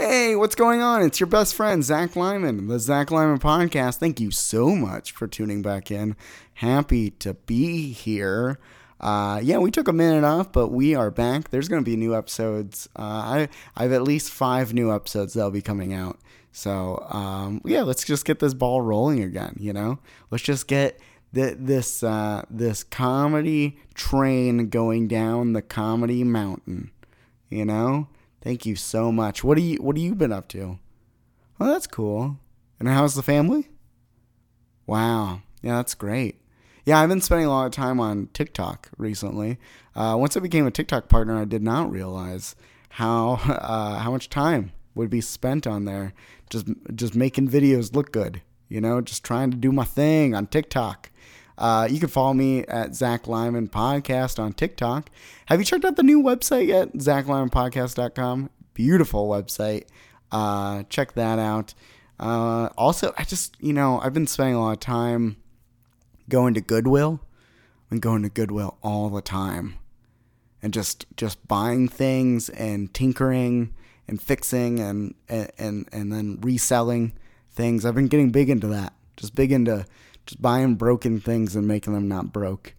Hey, what's going on? It's your best friend, Zach Lyman, the Zach Lyman Podcast. Thank you so much for tuning back in. Happy to be here. Uh, yeah, we took a minute off, but we are back. There's going to be new episodes. Uh, I, I have at least five new episodes that'll be coming out. So, um, yeah, let's just get this ball rolling again, you know? Let's just get th- this, uh, this comedy train going down the comedy mountain, you know? Thank you so much. What do you what have you been up to? Well, that's cool. And how's the family? Wow. Yeah, that's great. Yeah, I've been spending a lot of time on TikTok recently. Uh, once I became a TikTok partner, I did not realize how uh, how much time would be spent on there, just just making videos look good. You know, just trying to do my thing on TikTok. Uh, you can follow me at Zach Lyman Podcast on TikTok. Have you checked out the new website yet? ZachLymanPodcast.com. Beautiful website. Uh, check that out. Uh, also, I just, you know, I've been spending a lot of time going to Goodwill. I've been going to Goodwill all the time and just just buying things and tinkering and fixing and and and, and then reselling things. I've been getting big into that. Just big into just buying broken things and making them not broke.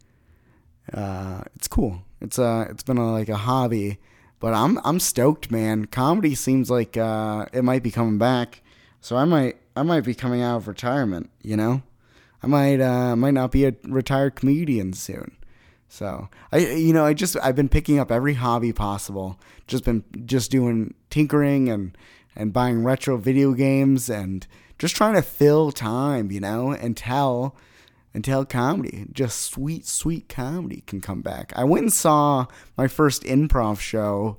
Uh, it's cool. It's uh, it's been a, like a hobby, but I'm I'm stoked, man. Comedy seems like uh, it might be coming back, so I might I might be coming out of retirement. You know, I might uh, might not be a retired comedian soon. So I you know I just I've been picking up every hobby possible. Just been just doing tinkering and and buying retro video games and just trying to fill time, you know, until until comedy, just sweet, sweet comedy can come back. I went and saw my first improv show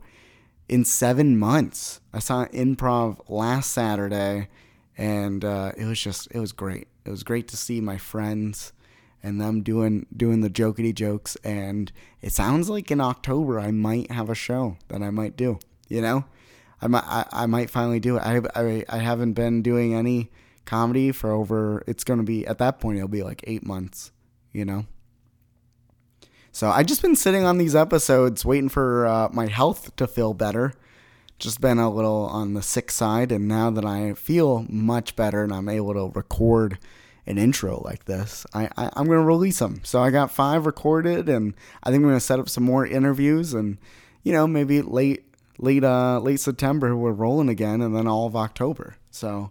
in seven months. I saw improv last Saturday, and uh, it was just it was great. It was great to see my friends and them doing doing the jokety jokes. And it sounds like in October I might have a show that I might do. You know, I might I, I might finally do it. I, I I haven't been doing any comedy for over. It's gonna be at that point it'll be like eight months. You know. So I've just been sitting on these episodes waiting for uh, my health to feel better. Just been a little on the sick side, and now that I feel much better and I'm able to record an intro like this, I, I am gonna release them. So I got five recorded, and I think I'm gonna set up some more interviews, and you know maybe late late uh late September we're rolling again, and then all of October. So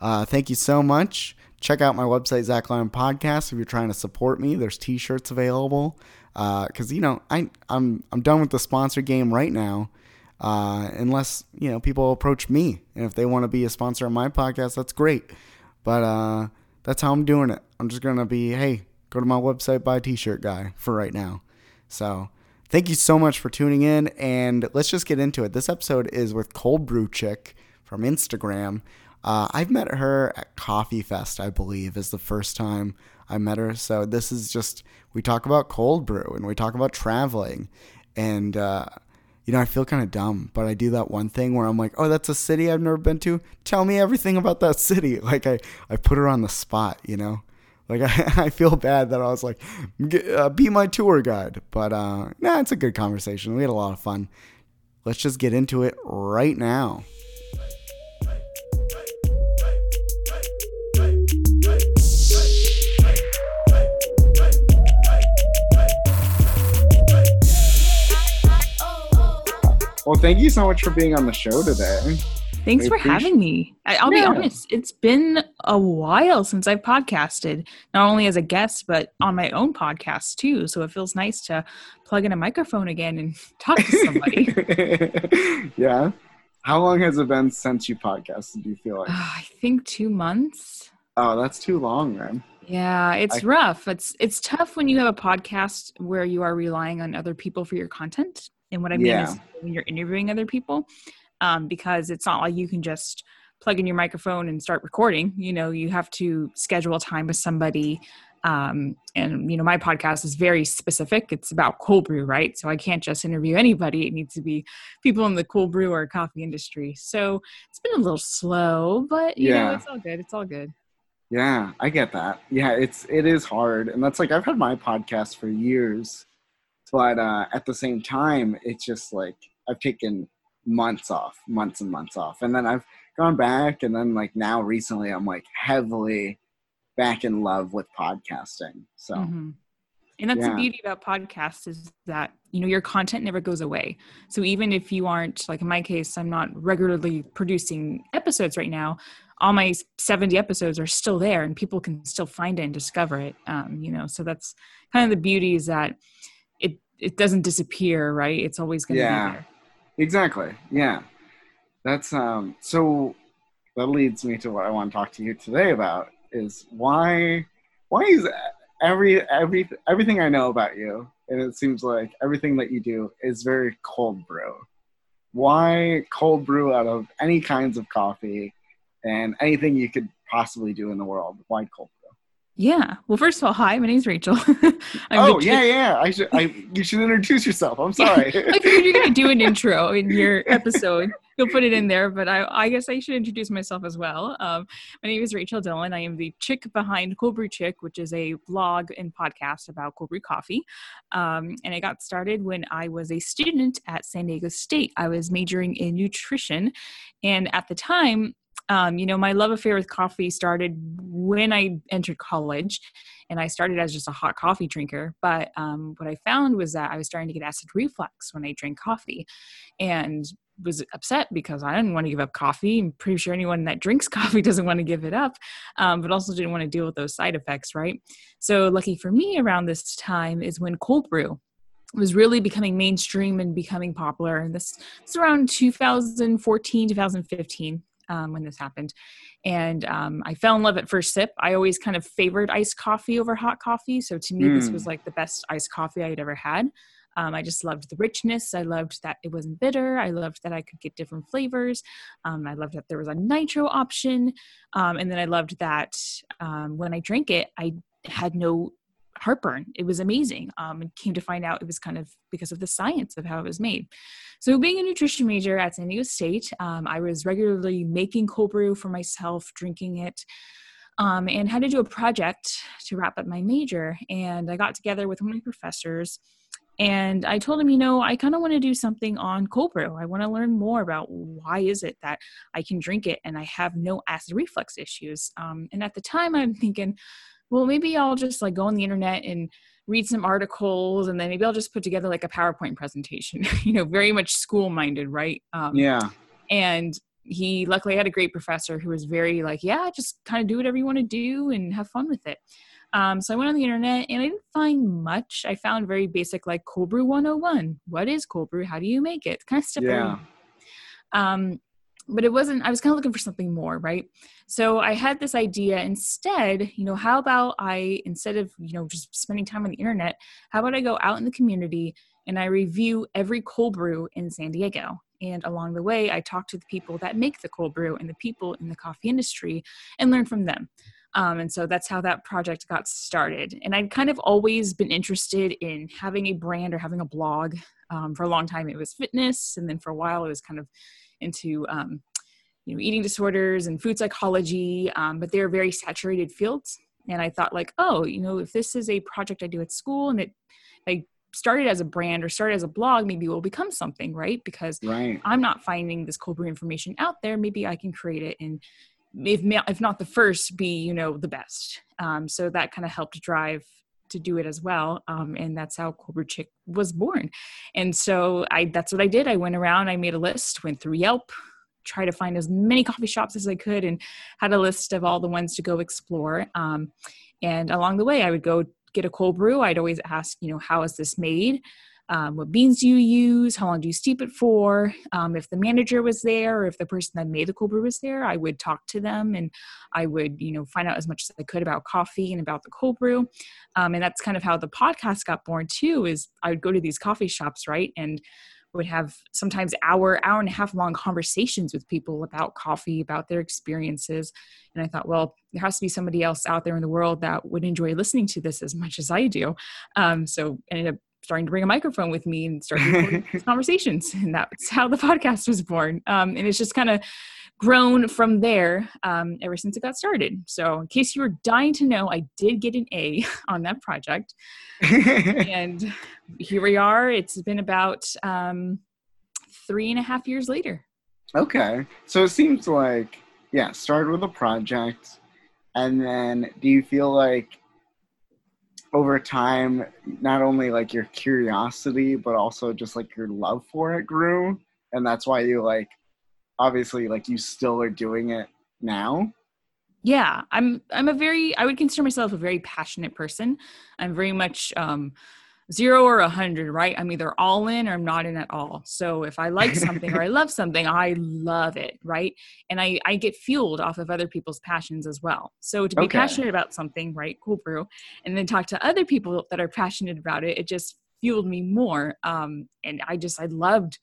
uh, thank you so much. Check out my website, Zach Lyman Podcast, if you're trying to support me. There's T-shirts available because uh, you know I I'm I'm done with the sponsor game right now. Uh, unless you know people approach me, and if they want to be a sponsor on my podcast, that's great. But uh, that's how I'm doing it. I'm just gonna be, hey, go to my website, buy a T-shirt, guy, for right now. So thank you so much for tuning in, and let's just get into it. This episode is with Cold Brew Chick from Instagram. Uh, I've met her at Coffee Fest, I believe, is the first time I met her. So this is just we talk about cold brew and we talk about traveling, and uh, you know I feel kind of dumb, but I do that one thing where I'm like, oh, that's a city I've never been to. Tell me everything about that city. Like I I put her on the spot, you know. Like I, I feel bad that I was like, uh, be my tour guide, but uh, nah, it's a good conversation. We had a lot of fun. Let's just get into it right now. Well, thank you so much for being on the show today. Thanks for having me. I, will yeah. be honest, it's been a while since I've podcasted, not only as a guest, but on my own podcast too. So it feels nice to plug in a microphone again and talk to somebody. yeah. How long has it been since you podcasted, do you feel like? Uh, I think two months. Oh, that's too long, man. Yeah, it's I, rough. It's it's tough when you have a podcast where you are relying on other people for your content. And what I mean yeah. is when you're interviewing other people, um, because it's not like you can just plug in your microphone and start recording. You know, you have to schedule time with somebody. Um, and you know, my podcast is very specific. It's about cold brew, right? So I can't just interview anybody. It needs to be people in the cold brew or coffee industry. So it's been a little slow, but you yeah. know, it's all good. It's all good. Yeah, I get that. Yeah, it's it is hard, and that's like I've had my podcast for years, but uh, at the same time, it's just like I've taken months off, months and months off. And then I've gone back and then like now recently I'm like heavily back in love with podcasting. So mm-hmm. And that's yeah. the beauty about podcasts is that you know your content never goes away. So even if you aren't like in my case, I'm not regularly producing episodes right now. All my 70 episodes are still there, and people can still find it and discover it. Um, you know, so that's kind of the beauty is that it it doesn't disappear, right? It's always going to yeah, be there. Exactly. Yeah. That's um. So that leads me to what I want to talk to you today about is why why is every every everything I know about you, and it seems like everything that you do is very cold brew. Why cold brew out of any kinds of coffee and anything you could possibly do in the world? Why cold brew? Yeah. Well, first of all, hi, my name's Rachel. oh, yeah, yeah. I should. I you should introduce yourself. I'm sorry. I figured you're gonna do an intro in your episode. You'll put it in there, but I, I guess I should introduce myself as well. Um, my name is Rachel Dillon. I am the chick behind Cold Brew Chick, which is a blog and podcast about cold brew coffee. Um, and I got started when I was a student at San Diego State. I was majoring in nutrition, and at the time, um, you know, my love affair with coffee started when I entered college, and I started as just a hot coffee drinker. But um, what I found was that I was starting to get acid reflux when I drank coffee, and was upset because I didn't want to give up coffee. I'm pretty sure anyone that drinks coffee doesn't want to give it up, um, but also didn't want to deal with those side effects, right? So, lucky for me, around this time is when cold brew was really becoming mainstream and becoming popular. And this is around 2014, 2015 um, when this happened. And um, I fell in love at first sip. I always kind of favored iced coffee over hot coffee. So to me, mm. this was like the best iced coffee I had ever had. Um, I just loved the richness. I loved that it wasn't bitter. I loved that I could get different flavors. Um, I loved that there was a nitro option. Um, and then I loved that um, when I drank it, I had no heartburn. It was amazing. Um, and came to find out it was kind of because of the science of how it was made. So, being a nutrition major at San Diego State, um, I was regularly making cold brew for myself, drinking it. Um, and had to do a project to wrap up my major. And I got together with one of my professors and I told him, you know, I kind of want to do something on cold brew. I want to learn more about why is it that I can drink it and I have no acid reflux issues. Um, and at the time, I'm thinking, well, maybe I'll just like go on the internet and read some articles and then maybe I'll just put together like a PowerPoint presentation, you know, very much school minded, right? Um, yeah. And he luckily had a great professor who was very like, yeah, just kind of do whatever you want to do and have fun with it. Um, so I went on the internet and I didn't find much. I found very basic like cold brew 101. What is cold brew? How do you make it? Kind of stuff. Yeah. Um, but it wasn't i was kind of looking for something more right? So i had this idea instead you know how about i instead of you know just spending time on the internet how about i go out in the community and i review every cold brew in san diego? And along the way i talk to the people that make the cold brew and the people in the coffee industry and learn from them. Um, and so that's how that project got started. And i'd kind of always been interested in having a brand or having a blog um, for a long time. It was fitness and then for a while it was kind of into um, you know eating disorders and food psychology um, but they're very saturated fields. And i thought like oh you know if this is a project i do at school and it i started as a brand or started as a blog maybe it will become something right? Because right. i'm not finding this cold brew information out there. Maybe i can create it and if, if not the first be you know the best. Um, so that kind of helped drive to do it as well um, and that's how cold brew chick was born. And so i that's what i did. I went around i made a list went through yelp try to find as many coffee shops as i could and had a list of all the ones to go explore. Um, and along the way i would go get a cold brew. I'd always ask you know how is this made um, what beans do you use? How long do you steep it for? Um, if the manager was there or if the person that made the cold brew was there i would talk to them and i would you know find out as much as i could about coffee and about the cold brew. Um, and that's kind of how the podcast got born too is i would go to these coffee shops right and would have sometimes hour hour and a half long conversations with people about coffee about their experiences. And i thought well there has to be somebody else out there in the world that would enjoy listening to this as much as i do. Um, so ended up starting to bring a microphone with me and start conversations. And that's how the podcast was born. Um, and it's just kind of grown from there um, ever since it got started. So, in case you were dying to know, I did get an A on that project. and here we are. It's been about um, three and a half years later. Okay. So it seems like, yeah, started with a project. And then do you feel like over time, not only like your curiosity, but also just like your love for it grew? And that's why you like, obviously, like you still are doing it now? yeah i'm i'm a very i would consider myself a very passionate person i'm very much um zero or a hundred right? I'm either all in or i'm not in at all. So if i like something or i love something i love it right? And i i get fueled off of other people's passions as well. So to be okay. passionate about something right cold brew and then talk to other people that are passionate about it it just fueled me more um and i just i loved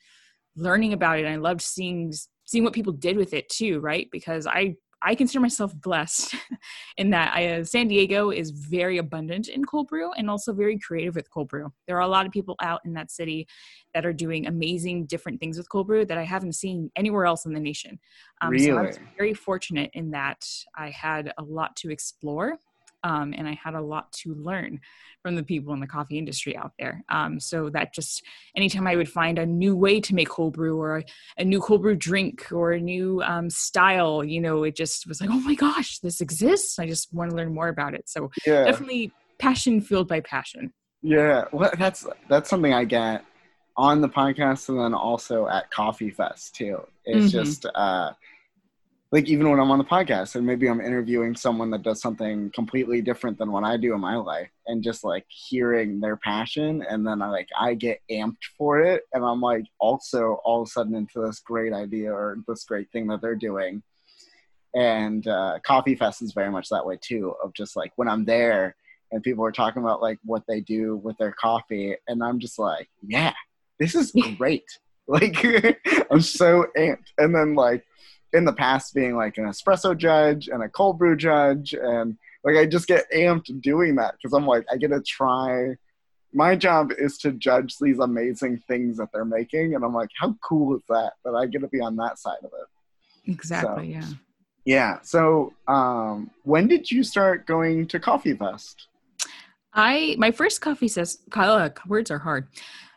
learning about it. And i loved seeing seeing what people did with it too right? Because i I consider myself blessed in that I, uh, San Diego is very abundant in cold brew and also very creative with cold brew. There are a lot of people out in that city that are doing amazing different things with cold brew that I haven't seen anywhere else in the nation. Um, really? So I was very fortunate in that I had a lot to explore um, and I had a lot to learn from the people in the coffee industry out there. Um, so that just anytime I would find a new way to make cold brew or a, a new cold brew drink or a new um, style, you know, it just was like, oh my gosh, this exists. I just want to learn more about it. So yeah. definitely passion fueled by passion. Yeah, well, that's that's something I get on the podcast and then also at Coffee Fest too. It's mm-hmm. just uh, like even when I'm on the podcast and maybe I'm interviewing someone that does something completely different than what I do in my life and just like hearing their passion and then I like I get amped for it and I'm like also all of a sudden into this great idea or this great thing that they're doing. And uh, Coffee Fest is very much that way too of just like when I'm there and people are talking about like what they do with their coffee and I'm just like, yeah, this is great. like I'm so amped. And then like in the past being like an espresso judge and a cold brew judge and like I just get amped doing that because I'm like I get to try my job is to judge these amazing things that they're making and I'm like how cool is that that I get to be on that side of it. Exactly, so, yeah. Yeah. So, um when did you start going to Coffee Fest? I my first coffee says uh, words are hard.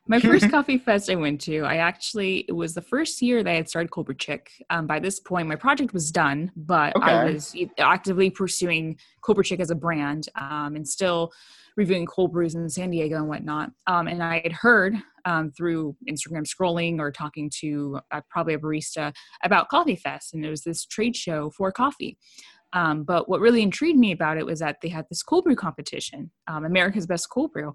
My first coffee fest I went to, I actually it was the first year that I had started Cold Brew Chick. Um, by this point, my project was done, but okay. I was actively pursuing Cold Brew Chick as a brand um, and still reviewing cold brews in San Diego and whatnot. Um, and I had heard um, through Instagram scrolling or talking to uh, probably a barista about Coffee Fest, and it was this trade show for coffee. Um, but what really intrigued me about it was that they had this cold brew competition, um, America's Best Cold Brew,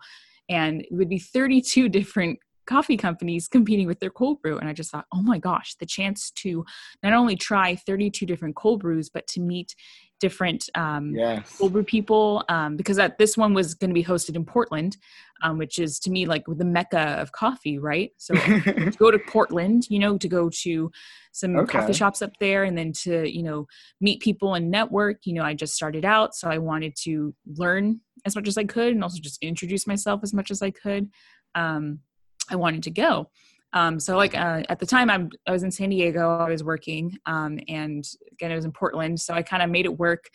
and it would be 32 different coffee companies competing with their cold brew. And I just thought, oh my gosh, the chance to not only try 32 different cold brews, but to meet different um, yes. cold brew people. Um, because that, this one was going to be hosted in Portland, um, which is to me like the mecca of coffee, right? So to go to Portland, you know, to go to some okay. coffee shops up there and then to, you know, meet people and network. You know, I just started out, so I wanted to learn as much as I could and also just introduce myself as much as I could. Um, I wanted to go. Um, so like uh, at the time I'm, I was in San Diego, I was working, um, and again, it was in Portland. So I kind of made it work,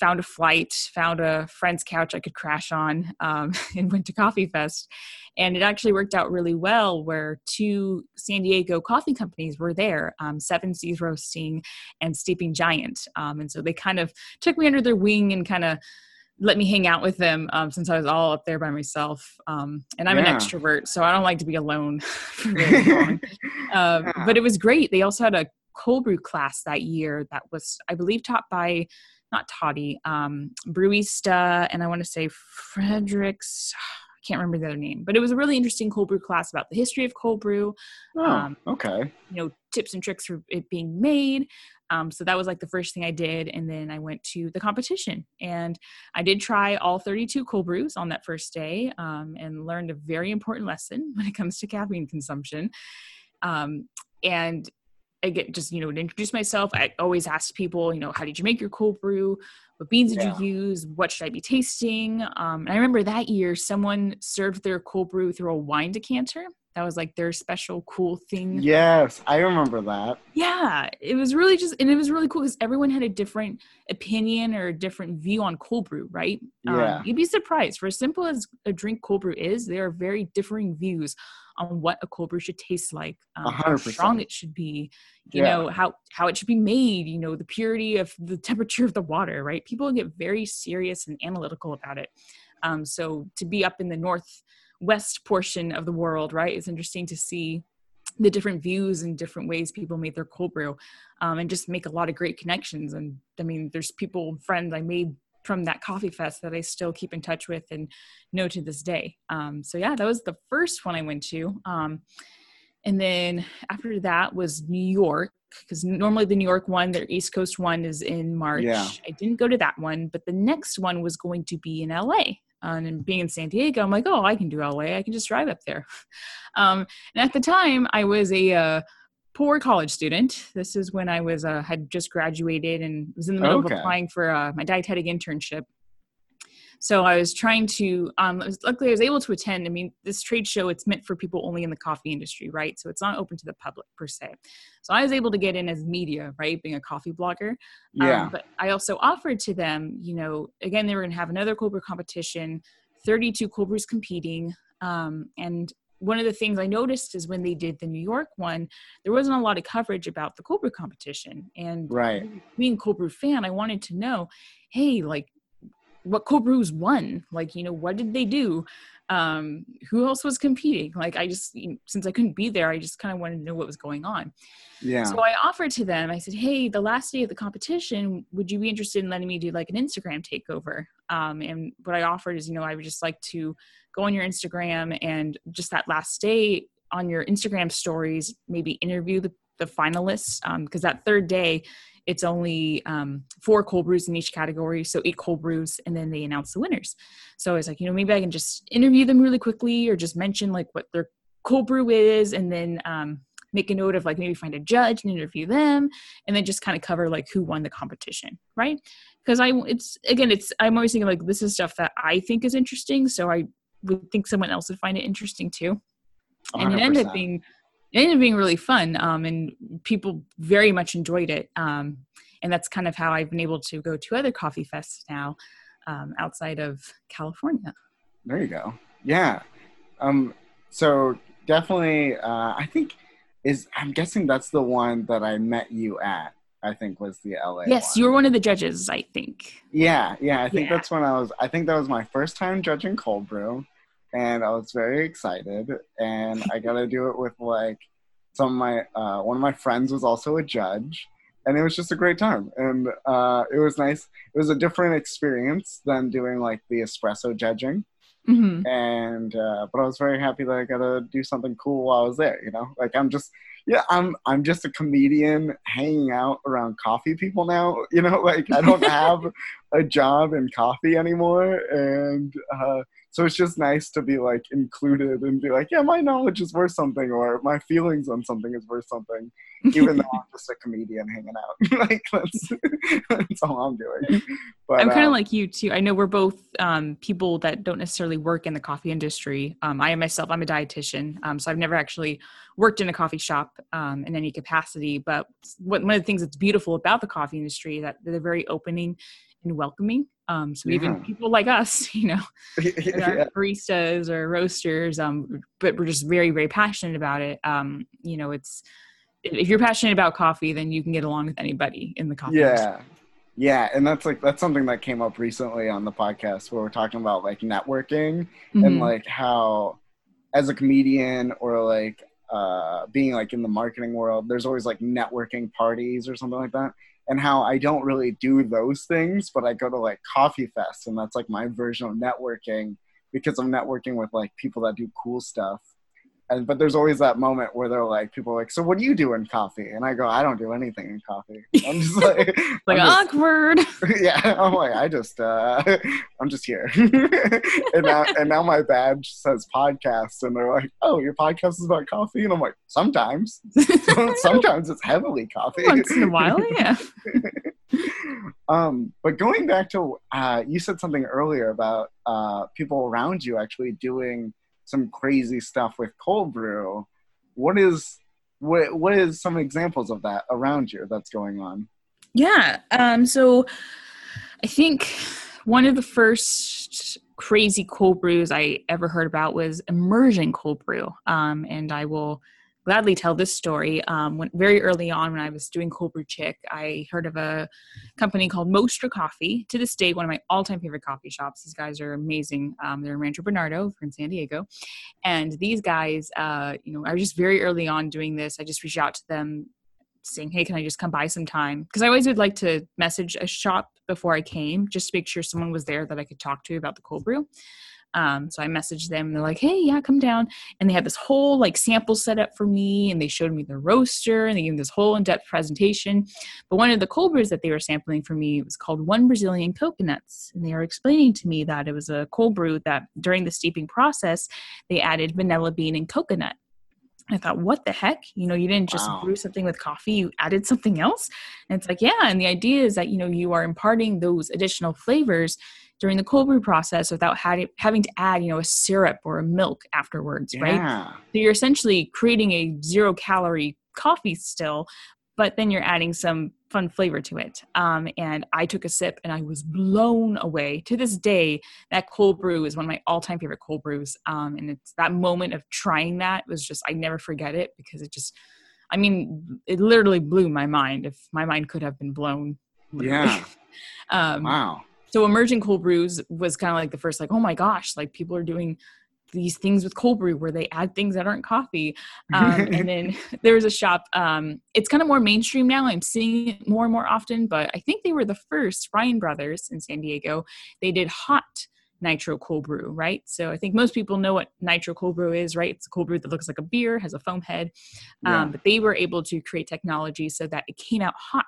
found a flight, found a friend's couch I could crash on, um, and went to Coffee Fest. And it actually worked out really well where two San Diego coffee companies were there, um, Seven Seas Roasting and Steeping Giant. Um, and so they kind of took me under their wing and kind of let me hang out with them um, since I was all up there by myself. Um, and I'm yeah. an extrovert, so I don't like to be alone for very long. uh, yeah. But it was great. They also had a cold brew class that year that was, I believe, taught by not Toddy, um, Brewista, and I want to say Fredericks. I can't remember the other name, but it was a really interesting cold brew class about the history of cold brew. Oh, um, okay. You know, tips and tricks for it being made, um, so that was like the first thing I did. And then I went to the competition and I did try all 32 cold brews on that first day um, and learned a very important lesson when it comes to caffeine consumption. Um, and I get just, you know, to introduce myself, I always ask people, you know, how did you make your cold brew? What beans did yeah. you use? What should I be tasting? Um, and I remember that year someone served their cold brew through a wine decanter That was like their special cool thing. Yes, I remember that. Yeah, it was really just, and it was really cool because everyone had a different opinion or a different view on cold brew, right? Yeah. Um, you'd be surprised. For as simple as a drink cold brew is, there are very differing views on what a cold brew should taste like, um, how strong it should be, you Yeah. know, how how it should be made, you know, the purity of the temperature of the water, right? People get very serious and analytical about it. Um, so to be up in the northwest portion of the world, right, it's interesting to see the different views and different ways people made their cold brew um, and just make a lot of great connections and i mean there's people friends i made from that coffee fest that i still keep in touch with and know to this day. Um, so yeah that was the first one i went to. Um, and then after that was new york because normally the new york one their east coast one is in march. Yeah. i didn't go to that one but the next one was going to be in la um, and being in san diego i'm like oh i can do la i can just drive up there. Um, and at the time, I was a uh, poor college student. This is when I was uh, had just graduated and was in the middle Okay. of applying for uh, my dietetic internship. So I was trying to. Um, I was- luckily, I was able to attend. I mean, this trade show it's meant for people only in the coffee industry, right? So it's not open to the public per se. So I was able to get in as media, right, being a coffee blogger. Um, Yeah. but I also offered to them, you know, again, they were going to have another cold brew competition, 32 cold brews competing. Um, and one of the things I noticed is when they did the New York one, there wasn't a lot of coverage about the cold brew competition. And Right. being a cold brew fan, I wanted to know, hey, like, what cold brews won? Like, you know, what did they do? Um, who else was competing? Like, I just, since I couldn't be there, I just kind of wanted to know what was going on. Yeah. So I offered to them, I said, hey, the last day of the competition, would you be interested in letting me do like an Instagram takeover? Um, and what I offered is, you know, I would just like to go on your Instagram and just that last day on your Instagram stories, maybe interview the, the finalists. Because that third day, it's only um, four cold brews in each category, so eight cold brews, and then they announce the winners. So I was like, you know, maybe I can just interview them really quickly or just mention like what their cold brew is, and then um, make a note of like maybe find a judge and interview them, and then just kind of cover like who won the competition, right? Because I, it's again, it's I'm always thinking like this is stuff that I think is interesting, so I would think someone else would find it interesting too and it ended up being it ended up being really fun um, and people very much enjoyed it um, and that's kind of how i've been able to go to other coffee fests now um, outside of california There you go. Yeah. Um. So definitely, uh, I think is I'm guessing that's the one that I met you at. I think was the LA. yes one. you were one of the judges i think Yeah, yeah. I think Yeah. that's when I was. I think that was my first time judging cold brew, and I was very excited. And I got to do it with like some of my. Uh, one of my friends was also a judge, and it was just a great time. And uh, it was nice. It was a different experience than doing like the espresso judging. hmm And uh, but I was very happy that I got to do something cool while I was there. You know, like I'm just. Yeah, I'm I'm just a comedian hanging out around coffee people now. You know, like I don't have a job in coffee anymore and uh, so it's just nice to be like included and be like yeah my knowledge is worth something or my feelings on something is worth something even though i'm just a comedian hanging out. Like that's that's all i'm doing. But i'm kind of like you too. I know we're both um, people that don't necessarily work in the coffee industry. Um, i myself i'm a dietitian um, so i've never actually worked in a coffee shop um, in any capacity. But one of the things that's beautiful about the coffee industry that they're very opening and welcoming um, so even Yeah. people like us you know yeah, baristas or roasters um, but we're just very very passionate about it um, you know it's if you're passionate about coffee then you can get along with anybody in the coffee industry. yeah yeah and that's like that's something that came up recently on the podcast where we're talking about like networking and Mhm. like how as a comedian or like uh being like in the marketing world there's always like networking parties or something like that and how i don't really do those things but i go to like coffee fest and that's like my version of networking because i'm networking with like people that do cool stuff and but there's always that moment where they're like people are like so what do you do in coffee? And i go i don't do anything in coffee. I'm just like like I'm just- awkward. Yeah, I'm like, I just, uh, I'm just here. and now, and now my badge says podcast, and they're like, oh, your podcast is about coffee, and I'm like, sometimes, sometimes it's heavily coffee. once in a while yeah. Um, but going back to, uh, you said something earlier about uh, people around you actually doing some crazy stuff with cold brew. What is what what is some examples of that around you that's going on? Yeah. Um, so I think one of the first crazy cold brews I ever heard about was immersion cold brew. Um, and I will gladly tell this story. Um, when, very early on, when I was doing cold brew chick, I heard of a company called Mostra Coffee. To this day, one of my all-time favorite coffee shops. These guys are amazing. Um, they're in Rancho Bernardo, in San Diego, and these guys, uh, you know, I was just very early on doing this. I just reached out to them saying, "Hey, can I just come by sometime?" Because I always would like to message a shop before I came, just to make sure someone was there that I could talk to about the cold brew. Um, so I messaged them and they're like, hey, yeah, come down. And they had this whole like sample set up for me and they showed me the roaster and they gave me this whole in depth presentation. But one of the cold brews that they were sampling for me was called One Brazilian Coconuts. And they were explaining to me that it was a cold brew that during the steeping process, they added vanilla bean and coconut. I thought, what the heck? You know, you didn't just wow. brew something with coffee, you added something else. And it's like, yeah. And the idea is that, you know, you are imparting those additional flavors during the cold brew process without having having to add, you know, a syrup or a milk afterwards, yeah. right? So you're essentially creating a zero calorie coffee still, but then you're adding some fun flavor to it. Um, and I took a sip and I was blown away. To this day, that cold brew is one of my all-time favorite cold brews. Um, and it's that moment of trying that was just I never forget it because it just I mean, it literally blew my mind. If my mind could have been blown. Literally. Yeah. um, wow. So immersion cold brews was kind of like the first, like, oh my gosh, like people are doing these things with cold brew where they add things that aren't coffee. Um, and then there was a shop. Um, it's kind of more mainstream now. I'm seeing it more and more often, but I think they were the first Ryan Brothers in San Diego. They did hot nitro cold brew, right? So I think most people know what nitro cold brew is, right? It's a cold brew that looks like a beer, has a foam head. Um, yeah. But they were able to create technology so that it came out hot.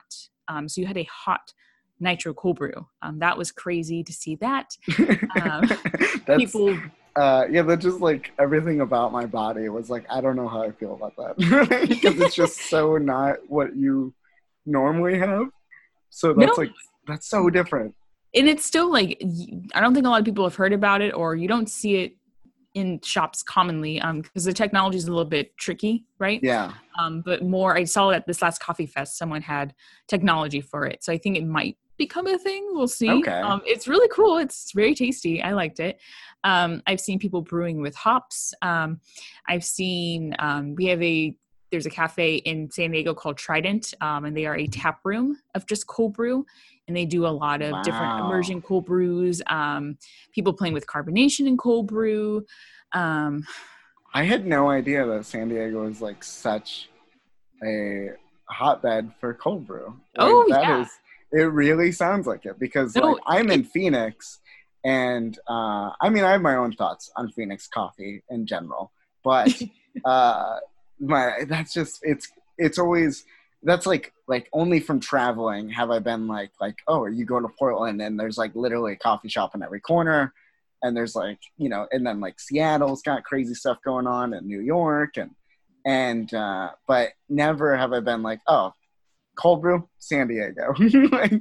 Um, so you had a hot nitro cold brew. Um, that was crazy to see that. Um, people uh, yeah, that just like everything about my body was like, I don't know how I feel about that because it's just so not what you normally have. So that's no. like that's so different. And it's still like I don't think a lot of people have heard about it, or you don't see it in shops commonly um because the technology is a little bit tricky right yeah um but more i saw at this last coffee fest someone had technology for it so i think it might become a thing. We'll see. Okay. Um, it's really cool. It's very tasty. I liked it. Um, I've seen people brewing with hops. Um, I've seen um, we have a there's a cafe in San Diego called Trident, um, and they are a tap room of just cold brew, and they do a lot of wow. different immersion cold brews. Um, people playing with carbonation in cold brew. I had no idea that San Diego is like such a hotbed for cold brew. Like, oh yeah. Is, it really sounds like it because no, like I'm in Phoenix, and uh, I mean I have my own thoughts on Phoenix coffee in general, but uh, my that's just it's it's always that's like like only from traveling have I been like like oh you go to Portland and there's like literally a coffee shop in every corner and there's like you know and then like Seattle's got crazy stuff going on and New York and and uh, but never have I been like oh cold brew san diego.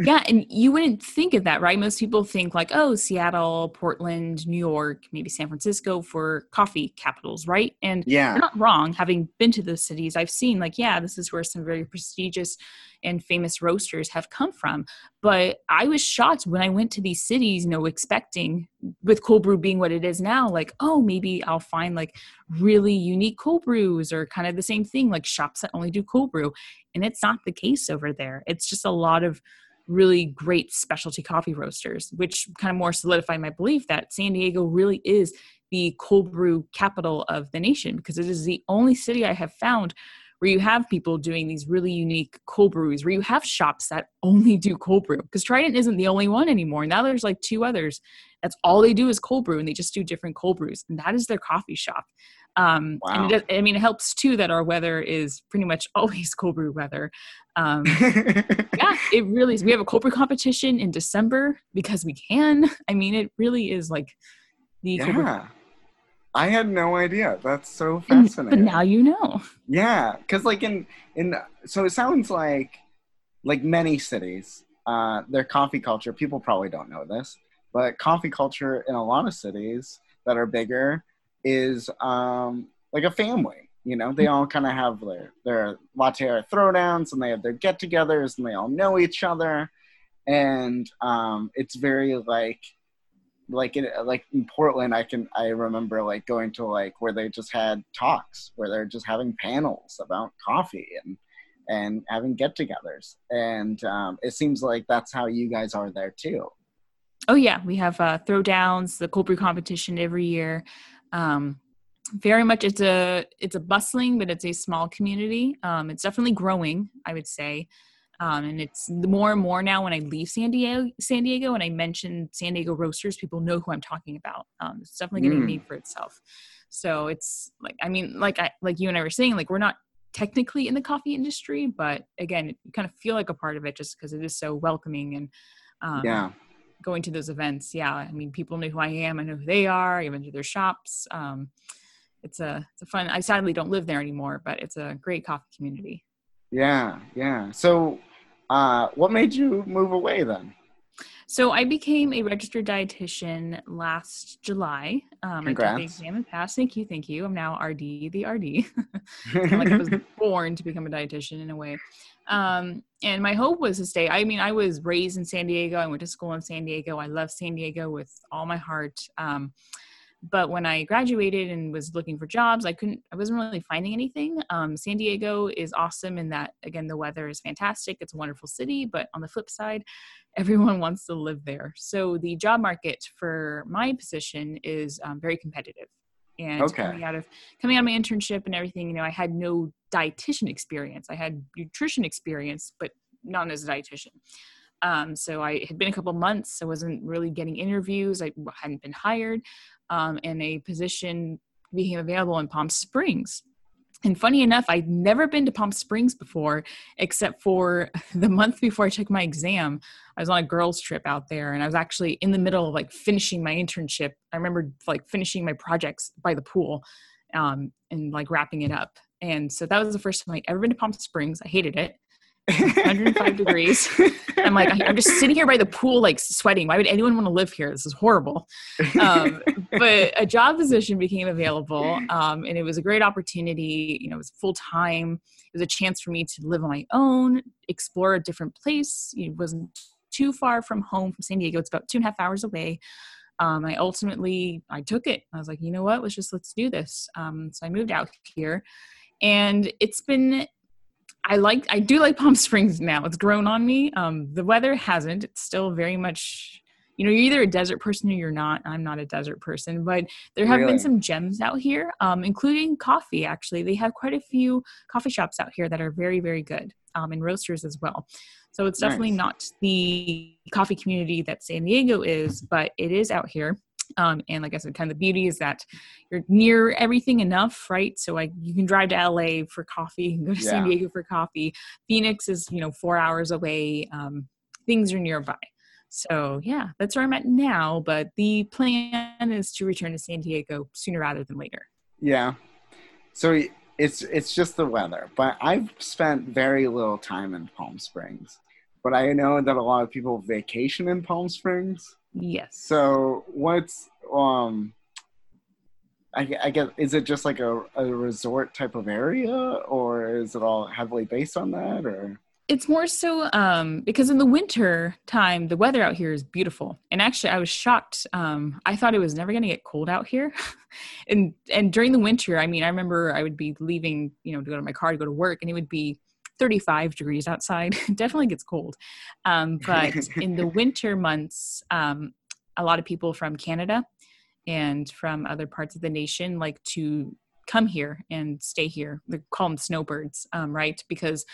Yeah and you wouldn't think of that right? Most people think like oh seattle portland new york maybe san francisco for coffee capitals right? And yeah. you're not wrong having been to those cities i've seen like yeah this is where some very prestigious and famous roasters have come from. But i was shocked when i went to these cities you know expecting with cold brew being what it is now like oh maybe i'll find like really unique cold brews or kind of the same thing like shops that only do cold brew. And it's not the case over there. It's just a lot of really great specialty coffee roasters, which kind of more solidify my belief that San Diego really is the cold brew capital of the nation because it is the only city I have found where you have people doing these really unique cold brews, where you have shops that only do cold brew. Because Trident isn't the only one anymore. Now there's like two others. That's all they do is cold brew, and they just do different cold brews, and that is their coffee shop. Um, wow. And it, I mean, it helps too that our weather is pretty much always cold brew weather. Um, yeah, it really is. We have a cold brew competition in December because we can. I mean, it really is like the yeah. I had no idea. That's so fascinating. but now you know. Yeah, because like in in so it sounds like like many cities, uh, their coffee culture. People probably don't know this, but coffee culture in a lot of cities that are bigger is um, like a family. You know, they all kind of have their their latte art throwdowns, and they have their get-togethers, and they all know each other, and um, it's very like like in like in Portland, I can I remember like going to like where they just had talks where they're just having panels about coffee and and having get-togethers, and um, it seems like that's how you guys are there too. Oh yeah, we have uh, throwdowns, the cold brew competition every year. Um, very much, it's a it's a bustling, but it's a small community. Um, it's definitely growing, I would say. Um, and it's more and more now when I leave San Diego, San Diego, and I mention San Diego roasters, people know who I'm talking about. Um, it's definitely getting mm. a name for itself. So it's like, I mean, like I, like you and I were saying, like we're not technically in the coffee industry, but again, you kind of feel like a part of it just because it is so welcoming and um, yeah, going to those events. Yeah, I mean, people know who I am. I know who they are. I went to their shops. Um, it's a it's a fun. I sadly don't live there anymore, but it's a great coffee community. Yeah, yeah. So, uh, what made you move away then? So I became a registered dietitian last July. Um, Congrats. I took the exam and passed. Thank you, thank you. I'm now RD, the RD. like I was born to become a dietitian in a way. Um, and my hope was to stay. I mean, I was raised in San Diego. I went to school in San Diego. I love San Diego with all my heart. Um, but when I graduated and was looking for jobs, I couldn't, I wasn't really finding anything. Um, San Diego is awesome in that, again, the weather is fantastic. It's a wonderful city. But on the flip side, everyone wants to live there. So the job market for my position is um, very competitive. And okay. coming out of coming out of my internship and everything, you know, I had no dietitian experience. I had nutrition experience, but not as a dietitian. Um, so I had been a couple months. I wasn't really getting interviews. I hadn't been hired, um, and a position became available in Palm Springs. And funny enough, I'd never been to Palm Springs before, except for the month before I took my exam. I was on a girls' trip out there, and I was actually in the middle of like finishing my internship. I remember like finishing my projects by the pool, um, and like wrapping it up. And so that was the first time I'd ever been to Palm Springs. I hated it. 105 degrees. I'm like, I'm just sitting here by the pool, like sweating. Why would anyone want to live here? This is horrible. Um, but a job position became available, um, and it was a great opportunity. You know, it was full time. It was a chance for me to live on my own, explore a different place. It wasn't too far from home from San Diego. It's about two and a half hours away. Um, I ultimately I took it. I was like, you know what? Let's just let's do this. Um, so I moved out here, and it's been I like I do like Palm Springs now. It's grown on me. Um, the weather hasn't. It's still very much you know, you're either a desert person or you're not. I'm not a desert person, but there have really? been some gems out here, um, including coffee. Actually, they have quite a few coffee shops out here that are very, very good, um, and roasters as well. So it's definitely nice. not the coffee community that San Diego is, but it is out here. Um, and like I said, kind of the beauty is that you're near everything enough, right? So like you can drive to LA for coffee, you can go to yeah. San Diego for coffee. Phoenix is, you know, four hours away. Um, things are nearby. So yeah, that's where I'm at now. But the plan is to return to San Diego sooner rather than later. Yeah. So it's it's just the weather, but I've spent very little time in Palm Springs. But I know that a lot of people vacation in Palm Springs. Yes. So what's um I, I guess is it just like a, a resort type of area or is it all heavily based on that or? It's more so um, because in the winter time the weather out here is beautiful. And actually i was shocked um, i thought it was never going to get cold out here. And and during the winter i mean i remember i would be leaving you know to go to my car to go to work and it would be 35 degrees outside. definitely gets cold. Um, but in the winter months, um, a lot of people from Canada and from other parts of the nation like to come here and stay here. They call them snowbirds, um, right? Because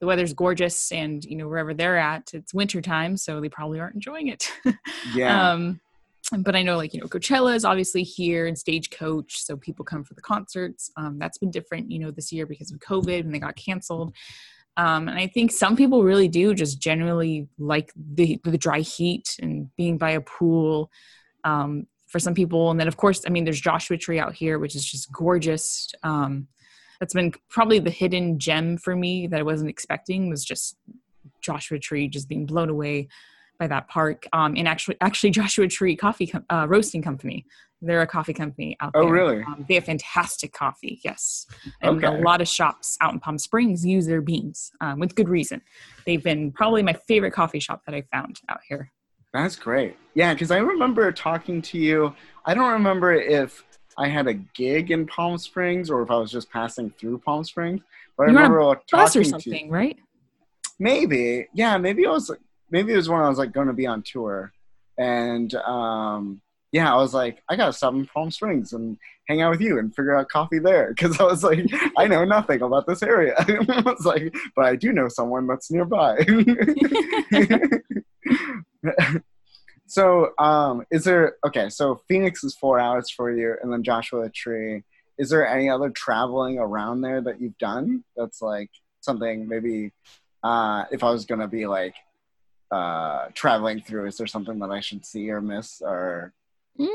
the weather's gorgeous and, you know, wherever they're at, it's winter time. So they probably aren't enjoying it. yeah. Um, but I know like, you know, Coachella is obviously here and Stagecoach. So people come for the concerts. Um, that's been different, you know, this year because of COVID and they got canceled. Um, and I think some people really do just generally like the, the dry heat and being by a pool um, for some people. And then, of course, I mean, there's Joshua Tree out here, which is just gorgeous. Um, that's been probably the hidden gem for me that I wasn't expecting was just Joshua Tree, just being blown away by that park. Um, and actually, actually, Joshua Tree Coffee uh, Roasting Company They're a coffee company out there. Oh, there. really? Um, they have fantastic coffee, yes. And Okay. a lot of shops out in Palm Springs use their beans um, with good reason. They've been probably my favorite coffee shop that I found out here. That's great. Yeah, because I remember talking to you. I don't remember if I had a gig in Palm Springs or if I was just passing through Palm Springs. But You I on a remember talking Bus or to something, right? maybe. Yeah, maybe it was. Maybe it was when I was like going to be on tour, and um, yeah, I was like, I gotta stop in Palm Springs and hang out with you and figure out coffee there because I was like, I know nothing about this area. I was like, but I do know someone that's nearby. so, um, is there okay? So Phoenix is four hours for you, and then Joshua Tree. Is there any other traveling around there that you've done that's like something maybe? Uh, if I was gonna be like uh, traveling through, is there something that I should see or miss or? Mm,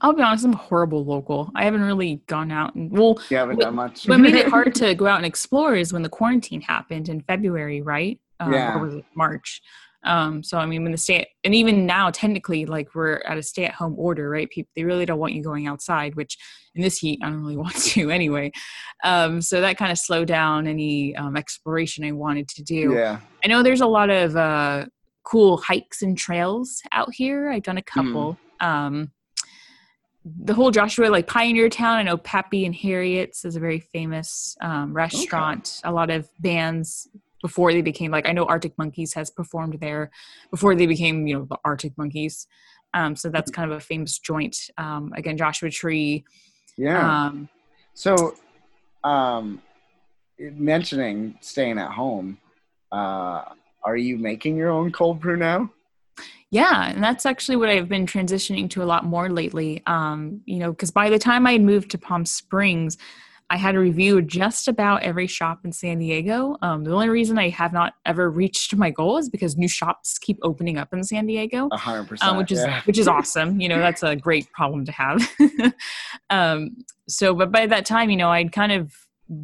I'll be honest, I'm a horrible local. I haven't really gone out and well, You haven't What- done much. what made it hard to go out and explore is when the quarantine happened in February, right? Um, Yeah. Or was it March? Um, so I mean, when the stay and even now, technically, like we're at a stay-at-home order, right? People they really don't want you going outside, which in this heat, I don't really want to anyway. Um, so that kind of slowed down any um, exploration I wanted to do. yeah. I know there's a lot of uh, cool hikes and trails out here. I've done a couple. Um, the whole Joshua like Pioneertown. I know Pappy and Harriet's is a very famous um, restaurant. A lot of bands before they became like I know Arctic Monkeys has performed there before they became you know the Arctic Monkeys. Um, so that's kind of a famous joint. Um, again, Joshua Tree. Yeah. Um, So, um, mentioning staying at home, uh, are you making your own cold brew now? Yeah, and that's actually what I've been transitioning to a lot more lately. Um, you know, because by the time I had moved to Palm Springs, I had reviewed just about every shop in San Diego. Um, the only reason I have not ever reached my goal is because new shops keep opening up in San Diego, hundred percent. um, which is yeah. which is awesome. You know, that's a great problem to have. um, so, but by that time, you know, I'd kind of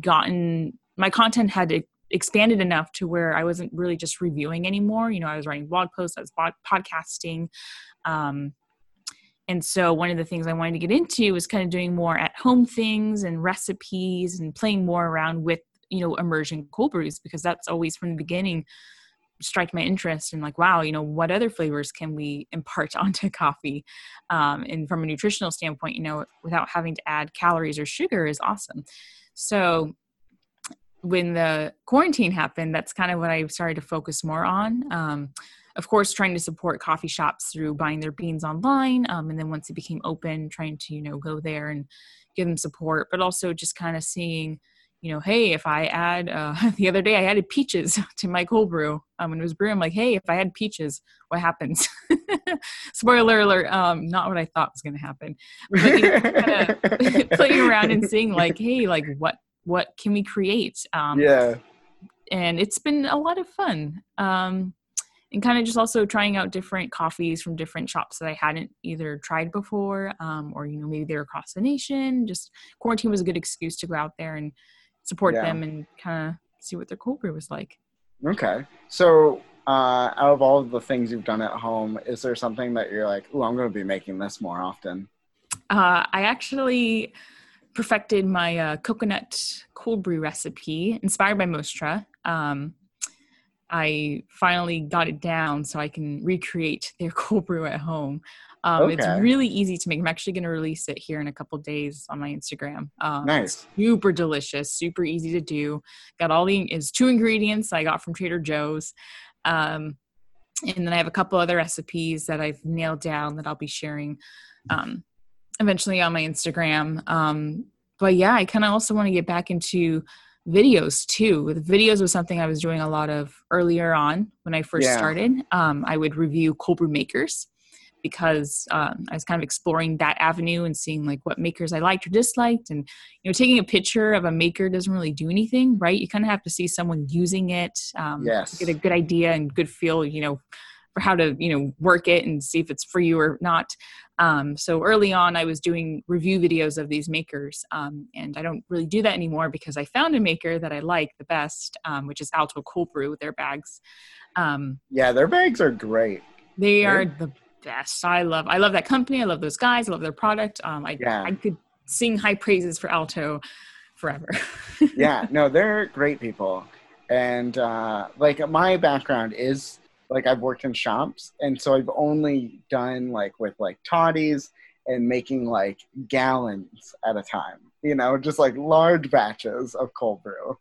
gotten my content had expanded enough to where I wasn't really just reviewing anymore. You know, I was writing blog posts, I was podcasting. Um, and so one of the things I wanted to get into was kind of doing more at home things and recipes and playing more around with, you know, immersion cold brews because that's always from the beginning strike my interest and like, wow, you know, what other flavors can we impart onto coffee? Um, and from a nutritional standpoint, you know, without having to add calories or sugar is awesome. So when the quarantine happened, that's kind of what I started to focus more on. Um, of course, trying to support coffee shops through buying their beans online, um, and then once it became open, trying to you know go there and give them support, but also just kind of seeing, you know, hey, if I add uh, the other day I added peaches to my cold brew um, when it was brewing, I'm like, hey, if I add peaches, what happens? Spoiler alert, um, not what I thought was going to happen. But, you know, playing around and seeing like, hey, like what what can we create? Um, yeah. and it's been a lot of fun. Um, and kind of just also trying out different coffees from different shops that I hadn't either tried before, um, or you know maybe they're across the nation. Just quarantine was a good excuse to go out there and support Yeah. them and kind of see what their cold brew was like. Okay. So, uh, out of all of the things you've done at home, is there something that you're like, oh, I'm going to be making this more often? Uh, I actually perfected my uh, coconut cold brew recipe inspired by Mostra. Um, I finally got it down so I can recreate their cold brew at home. Um, It's really easy to make. I'm actually going to release it here in a couple days on my Instagram. Um, Nice. super delicious, super easy to do. Got all the is two ingredients I got from Trader Joe's. Um, and then I have a couple other recipes that I've nailed down that I'll be sharing um, eventually on my Instagram. Um, but yeah, I kind of also want to get back into videos too. The videos was something I was doing a lot of earlier on when I first Yeah. started. Um, I would review cold brew makers because um, I was kind of exploring that avenue and seeing like what makers I liked or disliked. And you know, taking a picture of a maker doesn't really do anything, right? You kind of have to see someone using it, um, Yes. to get a good idea and good feel, you know, for how to you know work it and see if it's for you or not. Um, so early on, I was doing review videos of these makers, um, and I don't really do that anymore because I found a maker that I like the best, um, which is Alto Cold Brew with their bags. Um, Yeah, their bags are great. they are the best. I love I love that company. I love those guys. I love their product. Um, I Yeah. I could sing high praises for Alto forever. yeah, no, they're great people. And uh, like my background is like I've worked in shops, and so I've only done like with like toddies and making like gallons at a time. You know, just like large batches of cold brew.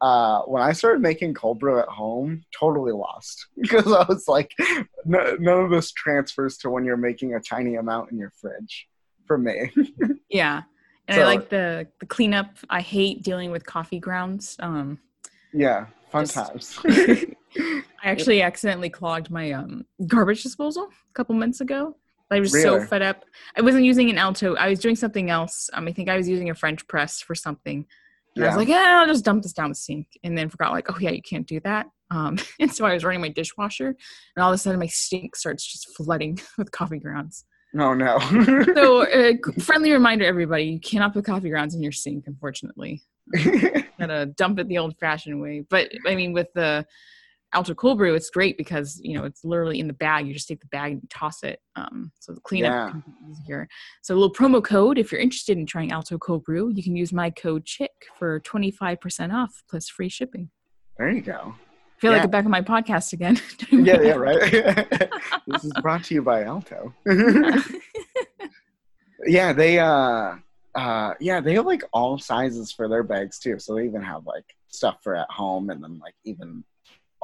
Uh, when I started making cold brew at home, totally lost because I was like, no, none of this transfers to when you're making a tiny amount in your fridge. For me, yeah. And So- I like the the cleanup. I hate dealing with coffee grounds. Um, yeah, fun Just- times. I actually accidentally clogged my um, garbage disposal a couple months ago. I was so fed up. I wasn't using an Alto. I was doing something else. Um, I think I was using a French press for something. And I was like, yeah, I'll just dump this down the sink. And then forgot, like, oh, yeah, you can't do that. Um, and so I was running my dishwasher, and all of a sudden my sink starts just flooding with coffee grounds. Oh no. So, uh, friendly reminder, everybody, you cannot put coffee grounds in your sink, unfortunately. Gotta dump it the old fashioned way. But I mean, with the Alto Cold Brew, it's great because, you know, it's literally in the bag. You just take the bag and you toss it. Um, so the cleanup Yeah. easier. So a little promo code, if you're interested in trying Alto Cold Brew, you can use my code CHICK for 25% off plus free shipping. there you go. I feel like Yeah. I'm back on my podcast again. Yeah, yeah, right. this is brought to you by Alto. yeah, they uh uh yeah, they have like all sizes for their bags too. So they even have like stuff for at home and then like even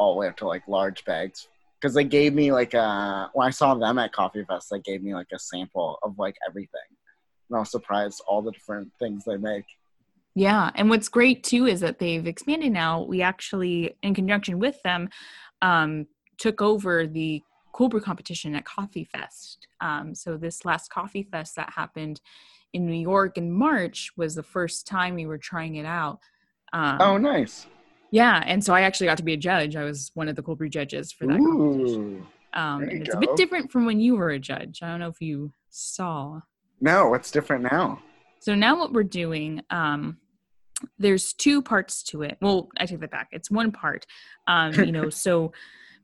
all the way up to like large bags. Because they gave me like uh when I saw them at Coffee Fest, they gave me like a sample of like everything. And I was surprised all the different things they make. Yeah, and what's great too is that they've expanded now. We actually, in conjunction with them, um, took over the cold brew competition at Coffee Fest. Um, so this last Coffee Fest that happened in New York in March was the first time we were trying it out. Um, Oh nice. Yeah, and so I actually got to be a judge. I was one of the cold brew judges for that competition. Ooh. Um, and it's a bit different from when you were a judge. I don't know if you saw. No, what's different now? So now what we're doing, um, there's two parts to it. Well, I take that back. It's one part. Um, you know, so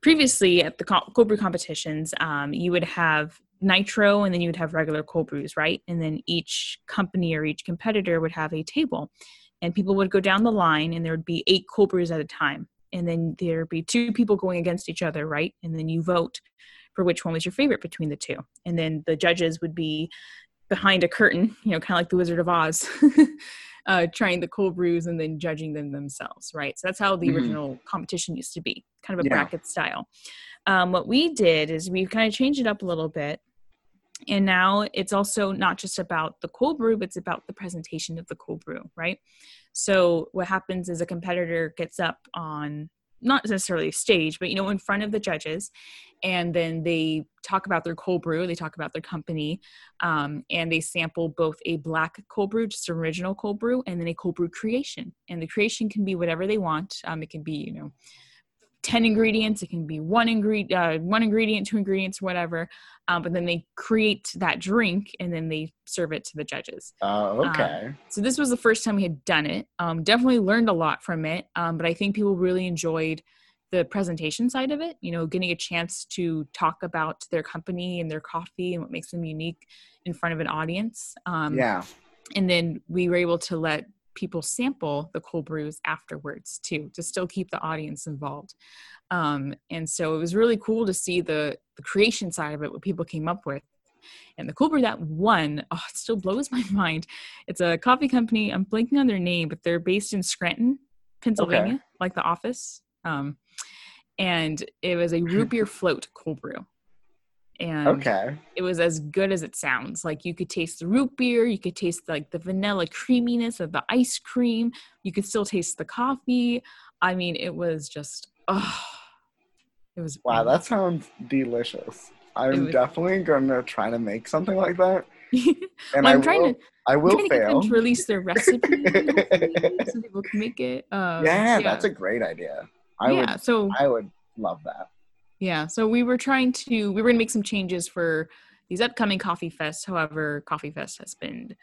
previously at the co- cold brew competitions, um, you would have nitro and then you would have regular cold brews, right? And then each company or each competitor would have a table, and people would go down the line, and there would be eight cold brews at a time, and then there'd be two people going against each other, right? And then you vote for which one was your favorite between the two, and then the judges would be behind a curtain, you know, kind of like the Wizard of Oz, uh, trying the cold brews and then judging them themselves, right? So that's how the Mhm. original competition used to be, kind of a Yeah. bracket style. Um, what we did is we've kind of changed it up a little bit. And now it's also not just about the cold brew, it's about the presentation of the cold brew, right? So what happens is a competitor gets up on not necessarily a stage, but you know, in front of the judges, and then they talk about their cold brew, they talk about their company, um, and they sample both a black cold brew, just original cold brew, and then a cold brew creation. And the creation can be whatever they want. Um, it can be, you know, 10 ingredients it can be one ingredient uh, one ingredient two ingredients whatever um, but then they create that drink and then they serve it to the judges Oh, okay. so this was the first time we had done it um, definitely learned a lot from it um, but i think people really enjoyed the presentation side of it you know getting a chance to talk about their company and their coffee and what makes them unique in front of an audience um, yeah. and then we were able to let people sample the cold brews afterwards too to still keep the audience involved. Um, and so it was really cool to see the the creation side of it what people came up with. And the cold brew that won oh, it still blows my mind. It's a coffee company i'm blanking on their name but they're based in scranton pennsylvania like the office. Um, and it was a root beer float cold brew and Okay. it was as good as it sounds. Like you could taste the root beer, you could taste like the vanilla creaminess of the ice cream, you could still taste the coffee. I mean, it was just oh, it was Wow, that sounds delicious. I'm was- definitely gonna try to make something like that. And well, I I'm trying will, to I will fail. to release their recipe so people can make it. Um, yeah, that's a great idea. I yeah. would So I would love that. Yeah, so we were trying to we were gonna make some changes for these upcoming Coffee Fest. However, Coffee Fest has been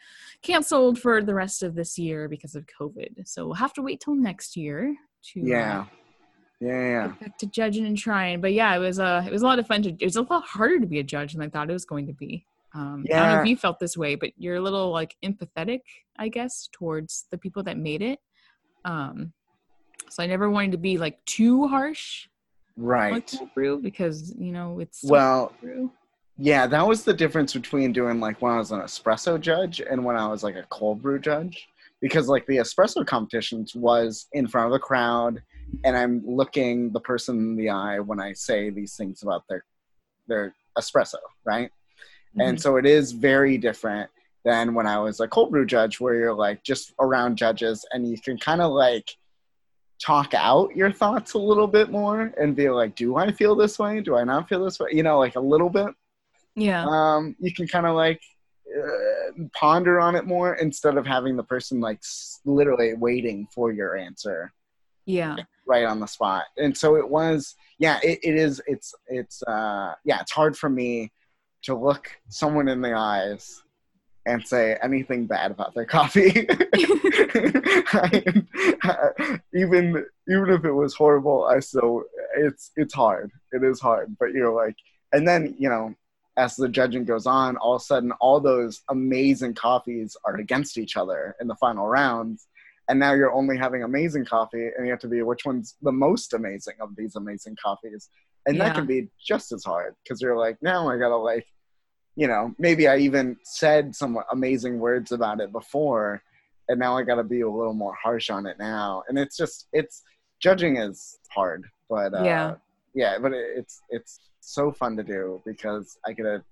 canceled for the rest of this year because of COVID. So we'll have to wait till next year to uh, Yeah. Yeah, yeah. Get back to judging and trying. But yeah, it was uh it was a lot of fun to it was a lot harder to be a judge than I thought it was going to be. Um I don't know if you felt this way, but you're a little like empathetic, I guess, towards the people that made it. Um so I never wanted to be like too harsh Right. brew because, you know, it's Well, yeah, that was the difference between doing like when I was an espresso judge and when I was like a cold brew judge. Because like the espresso competitions was in front of the crowd and I'm looking the person in the eye when I say these things about their their espresso, right? And Mhm. so it is very different than when I was a cold brew judge, where you're like just around judges and you can kind of like talk out your thoughts a little bit more and be like, do I feel this way? Do I not feel this way? You know, like a little bit. yeah. Um, you can kind of like uh, ponder on it more instead of having the person like s- literally waiting for your answer yeah. right on the spot and so it was yeah it, it is it's it's uh yeah it's hard for me to look someone in the eyes and say anything bad about their coffee. I- even even if it was horrible i still it's it's hard. It is hard. But you're like and then you know as the judging goes on all of a sudden all those amazing coffees are against each other in the final rounds. And now you're only having amazing coffee and you have to be which one's the most amazing of these amazing coffees? And that can be just as hard because you're like now i gotta like you know maybe i even said some amazing words about it before and now i gotta be a little more harsh on it now and it's just it's judging is hard but uh Yeah. yeah but it, it's it's so fun to do because i get to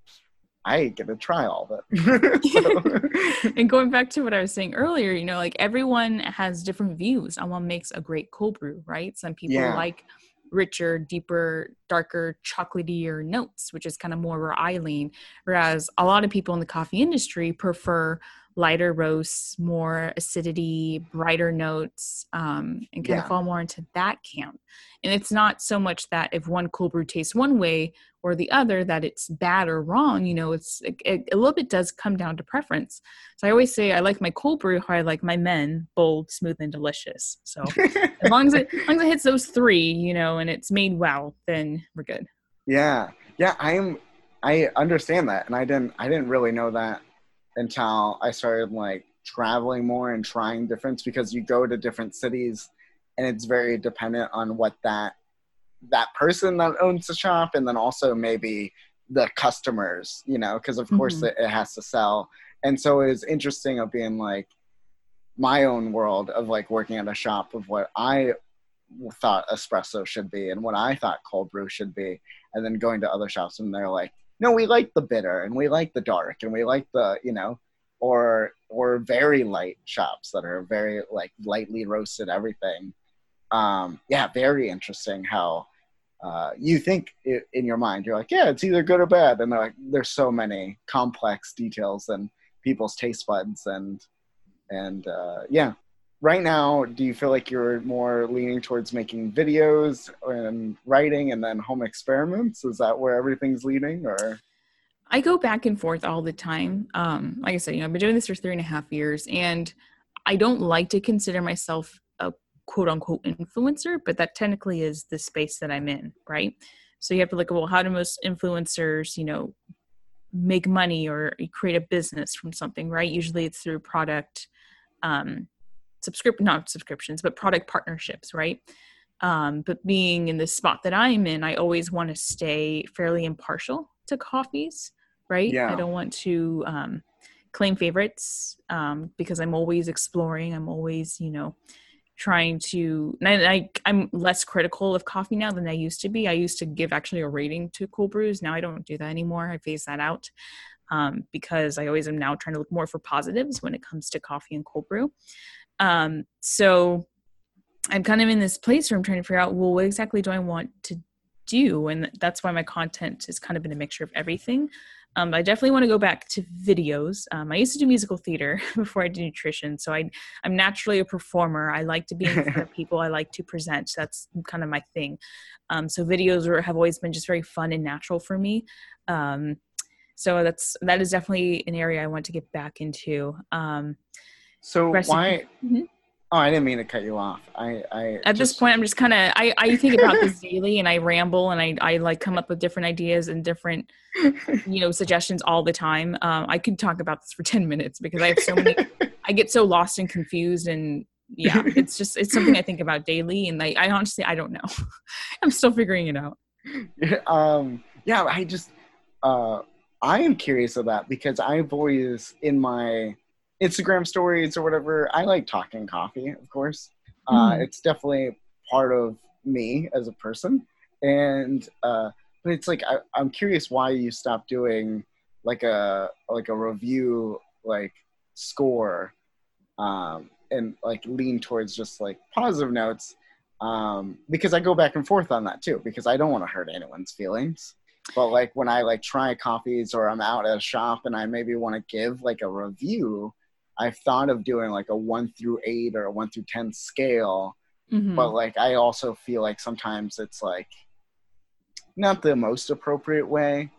i get to try all of it and going back to what I was saying earlier, you know, like everyone has different views on what makes a great cold brew, right? Some people Yeah. like richer, deeper, darker, chocolatier notes, which is kind of more where I lean. Whereas a lot of people in the coffee industry prefer lighter roasts, more acidity, brighter notes, um, and kind Yeah. of fall more into that camp. And it's not so much that if one cold brew tastes one way or the other that it's bad or wrong. You know, it's it, it, a little bit does come down to preference. So I always say I like my cold brew how I like my men bold, smooth, and delicious. So as long as it as long as it hits those three, you know, and it's made well, then we're good. Yeah, yeah, I am. I understand that, and I didn't. I didn't really know that until I started like traveling more and trying different. Because you go to different cities, and it's very dependent on what that that person that owns the shop, and then also maybe the customers. You know, because of course Mhm. it, it has to sell, and so it's interesting of being like my own world of like working at a shop of what I thought espresso should be and what I thought cold brew should be, and then going to other shops and they're like, no, we like the bitter and we like the dark and we like the you know, or or very light shops that are very like lightly roasted everything. Um, yeah, very interesting how. Uh, you think i in your mind you're like yeah it's either good or bad and they're like there's so many complex details and people's taste buds and and uh, yeah right now do you feel like you're more leaning towards making videos and writing and then home experiments is that where everything's leading or I go back and forth all the time. Um, like I said, you know, I've been doing this for three and a half years, and I don't like to consider myself a quote unquote influencer, but that technically is the space that I'm in, right? So you have to look at well, how do most influencers, you know, make money or create a business from something, right? Usually it's through product, um, subscript not subscriptions, but product partnerships, right? Um, but being in the spot that I'm in, I always want to stay fairly impartial to coffees, right? Yeah. I don't want to um, claim favorites um, because I'm always exploring. I'm always, you know, trying to. And I, I'm less critical of coffee now than I used to be. I used to give actually a rating to cold brews. Now I don't do that anymore. I phase that out um, because I always am now trying to look more for positives when it comes to coffee and cold brew. Um, so I'm kind of in this place where I'm trying to figure out, well, what exactly do I want to do? And that's why my content has kind of been a mixture of everything. Um, I definitely want to go back to videos. Um, I used to do musical theater before I did nutrition, so I, I'm naturally a performer. I like to be in front of people. I like to present. That's kind of my thing. Um, so videos have always been just very fun and natural for me. Um, so that's that is definitely an area I want to get back into. So Recipe. why Mhm. Oh, I didn't mean to cut you off. I, I at just, this point, I'm just kind of I, I think about this daily, and I ramble, and I, I like come up with different ideas and different, you know, suggestions all the time. Um, I could talk about this for ten minutes because I have so many. I get so lost and confused, and yeah, it's just it's something I think about daily, and I, I honestly I don't know. I'm still figuring it out. Um. Yeah, I just uh, I am curious of that because I've always in my Instagram stories or whatever. I like talking coffee, of course. Uh, hmm. it's definitely part of me as a person, and uh, but it's like I, I'm curious why you stopped doing like a like a review like score um, and like lean towards just like positive notes um, because I go back and forth on that too because I don't want to hurt anyone's feelings. But like when I like try coffees or I'm out at a shop and I maybe want to give like a review, I've thought of doing like a one through eight or a one through ten scale, mm-hmm. but like I also feel like sometimes it's like not the most appropriate way.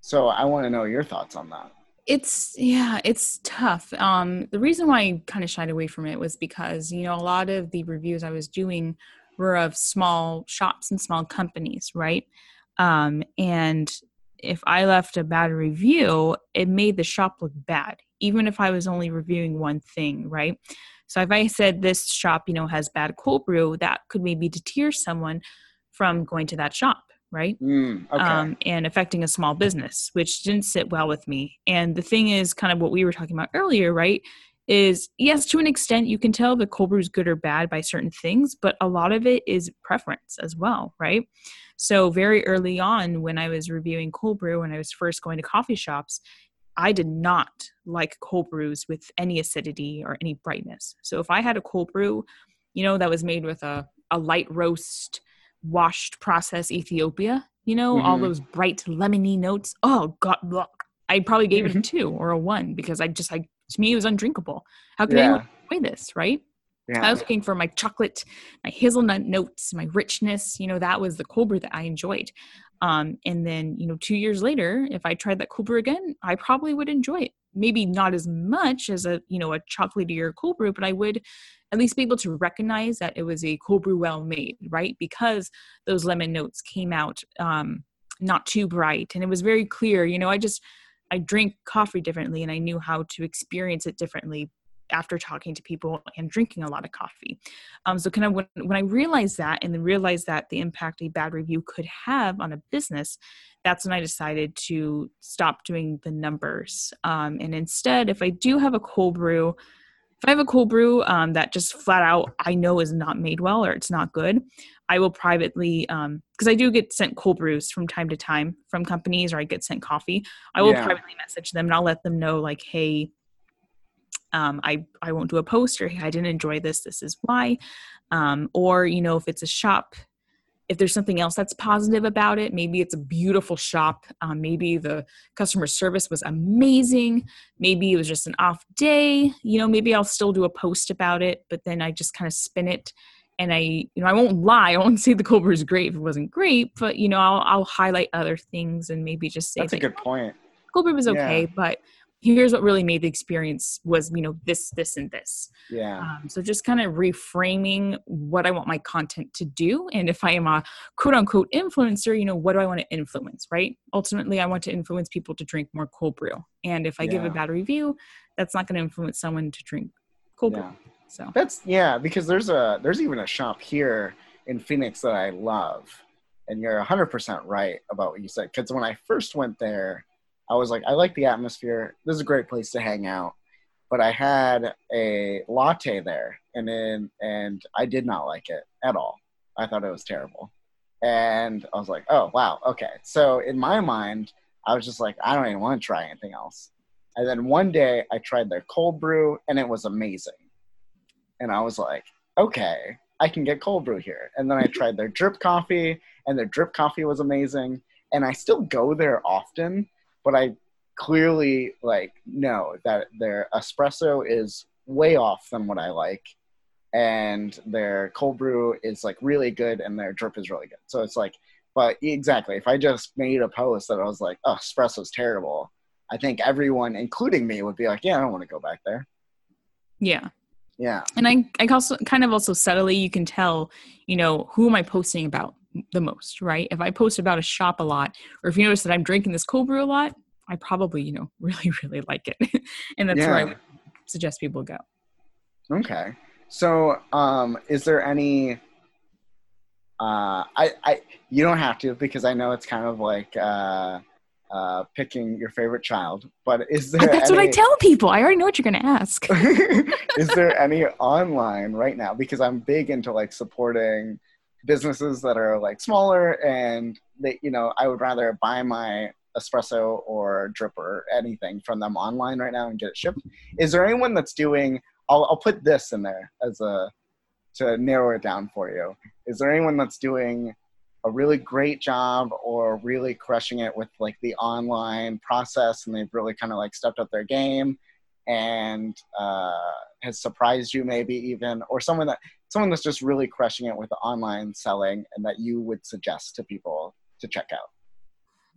So I want to know your thoughts on that. It's yeah, it's tough. Um, the reason why I kind of shied away from it was because you know a lot of the reviews I was doing were of small shops and small companies, right? Um, and if I left a bad review, it made the shop look bad even if I was only reviewing one thing, right? So if I said this shop, you know, has bad cold brew, that could maybe deter someone from going to that shop, right? Mm, okay. um, and affecting a small business, which didn't sit well with me. And the thing is, kind of what we were talking about earlier, right? Is yes, to an extent, you can tell the cold brew is good or bad by certain things, but a lot of it is preference as well, right? So very early on, when I was reviewing cold brew, when I was first going to coffee shops, I did not like cold brews with any acidity or any brightness. So if I had a cold brew, you know, that was made with a, a light roast, washed process Ethiopia, you know, mm-hmm. all those bright lemony notes. Oh God, look. I probably gave it a two or a one because I just, like to me, it was undrinkable. How could yeah. anyone enjoy this, right? Yeah. I was looking for my chocolate, my hazelnut notes, my richness. You know, that was the cold brew that I enjoyed. Um, and then, you know, two years later, if I tried that cold brew again, I probably would enjoy it. Maybe not as much as a, you know, a chocolatier cold brew, but I would at least be able to recognize that it was a cold brew well made, right? Because those lemon notes came out um, not too bright. And it was very clear, you know, I just, I drink coffee differently and I knew how to experience it differently after talking to people and drinking a lot of coffee. Um, so, kind of when, when I realized that and then realized that the impact a bad review could have on a business, that's when I decided to stop doing the numbers. Um, and instead, if I do have a cold brew, if I have a cold brew um, that just flat out I know is not made well or it's not good, I will privately, because um, I do get sent cold brews from time to time from companies or I get sent coffee. I will yeah. privately message them and I'll let them know, like, hey, um, I, I won't do a post or hey, I didn't enjoy this, this is why. Um, or, you know, if it's a shop, if there's something else that's positive about it, maybe it's a beautiful shop. Um, maybe the customer service was amazing. Maybe it was just an off day. You know, maybe I'll still do a post about it, but then I just kind of spin it and I, you know, I won't lie. I won't say the cold brew is great if it wasn't great, but you know, I'll, I'll highlight other things and maybe just say that's a good point. Cold brew was okay, yeah. but here's what really made the experience was you know this this and this yeah um, so just kind of reframing what i want my content to do and if i am a quote unquote influencer you know what do i want to influence right ultimately i want to influence people to drink more cold brew and if i yeah. give a bad review that's not going to influence someone to drink cold yeah. brew so that's yeah because there's a there's even a shop here in phoenix that i love and you're 100% right about what you said because when i first went there I was like, I like the atmosphere. This is a great place to hang out. But I had a latte there, and then and I did not like it at all. I thought it was terrible, and I was like, oh wow, okay. So in my mind, I was just like, I don't even want to try anything else. And then one day, I tried their cold brew, and it was amazing. And I was like, okay, I can get cold brew here. And then I tried their drip coffee, and their drip coffee was amazing. And I still go there often but I clearly like know that their espresso is way off than what I like, and their cold brew is like really good, and their drip is really good. So it's like, but exactly, if I just made a post that I was like, "Oh, espresso's terrible," I think everyone, including me, would be like, "Yeah, I don't want to go back there." Yeah. Yeah. And I, I also kind of also subtly you can tell, you know, who am I posting about the most, right? If I post about a shop a lot, or if you notice that I'm drinking this cold brew a lot, I probably, you know, really, really like it. and that's yeah. where I would suggest people go. Okay. So, um, is there any, uh, I, I, you don't have to because I know it's kind of like, uh, uh, picking your favorite child, but is there? That's any, what I tell people. I already know what you're going to ask. is there any online right now? Because I'm big into like supporting businesses that are like smaller, and they, you know, I would rather buy my espresso or drip or anything from them online right now and get it shipped. Is there anyone that's doing? I'll, I'll put this in there as a to narrow it down for you. Is there anyone that's doing a really great job or really crushing it with like the online process and they've really kind of like stepped up their game and uh, has surprised you maybe even or someone that someone that's just really crushing it with the online selling and that you would suggest to people to check out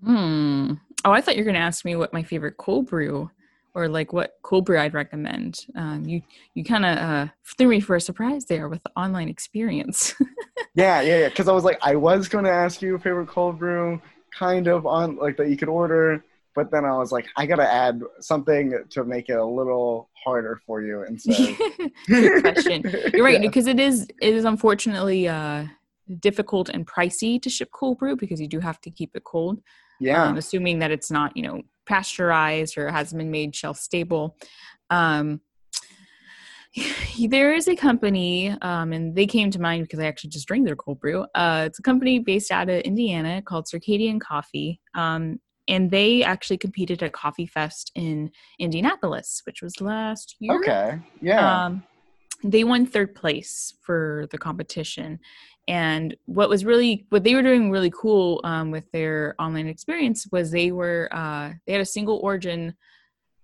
hmm oh i thought you were going to ask me what my favorite cold brew or like what cold brew I'd recommend. Um, you you kind of uh, threw me for a surprise there with the online experience. yeah, yeah, yeah. Because I was like, I was going to ask you a favorite cold brew, kind of on like that you could order, but then I was like, I gotta add something to make it a little harder for you. And so, question. You're right because yeah. it is it is unfortunately uh, difficult and pricey to ship cold brew because you do have to keep it cold. Yeah. Um, assuming that it's not, you know, pasteurized or hasn't been made shelf stable. Um, there is a company, um, and they came to mind because I actually just drank their cold brew. Uh, it's a company based out of Indiana called Circadian Coffee. Um, and they actually competed at Coffee Fest in Indianapolis, which was last year. Okay. Yeah. Um, they won third place for the competition and what was really what they were doing really cool um, with their online experience was they were uh, they had a single origin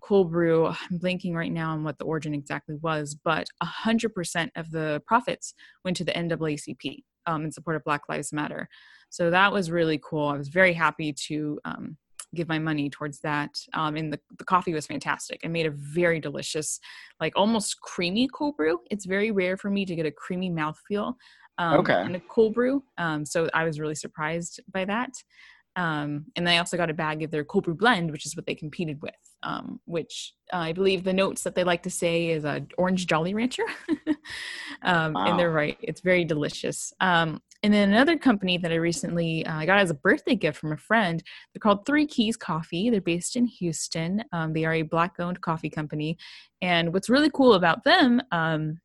cold brew i'm blinking right now on what the origin exactly was but 100% of the profits went to the naacp um, in support of black lives matter so that was really cool i was very happy to um, give my money towards that. Um, and the, the coffee was fantastic. I made a very delicious, like almost creamy cold brew. It's very rare for me to get a creamy mouthfeel um, okay. in a cold brew. Um, so I was really surprised by that. Um, and I also got a bag of their cold brew blend, which is what they competed with, um, which uh, I believe the notes that they like to say is a orange Jolly Rancher. um, wow. And they're right; it's very delicious. Um, and then another company that I recently uh, got as a birthday gift from a friend, they're called Three Keys Coffee. They're based in Houston. Um, they are a black-owned coffee company, and what's really cool about them um,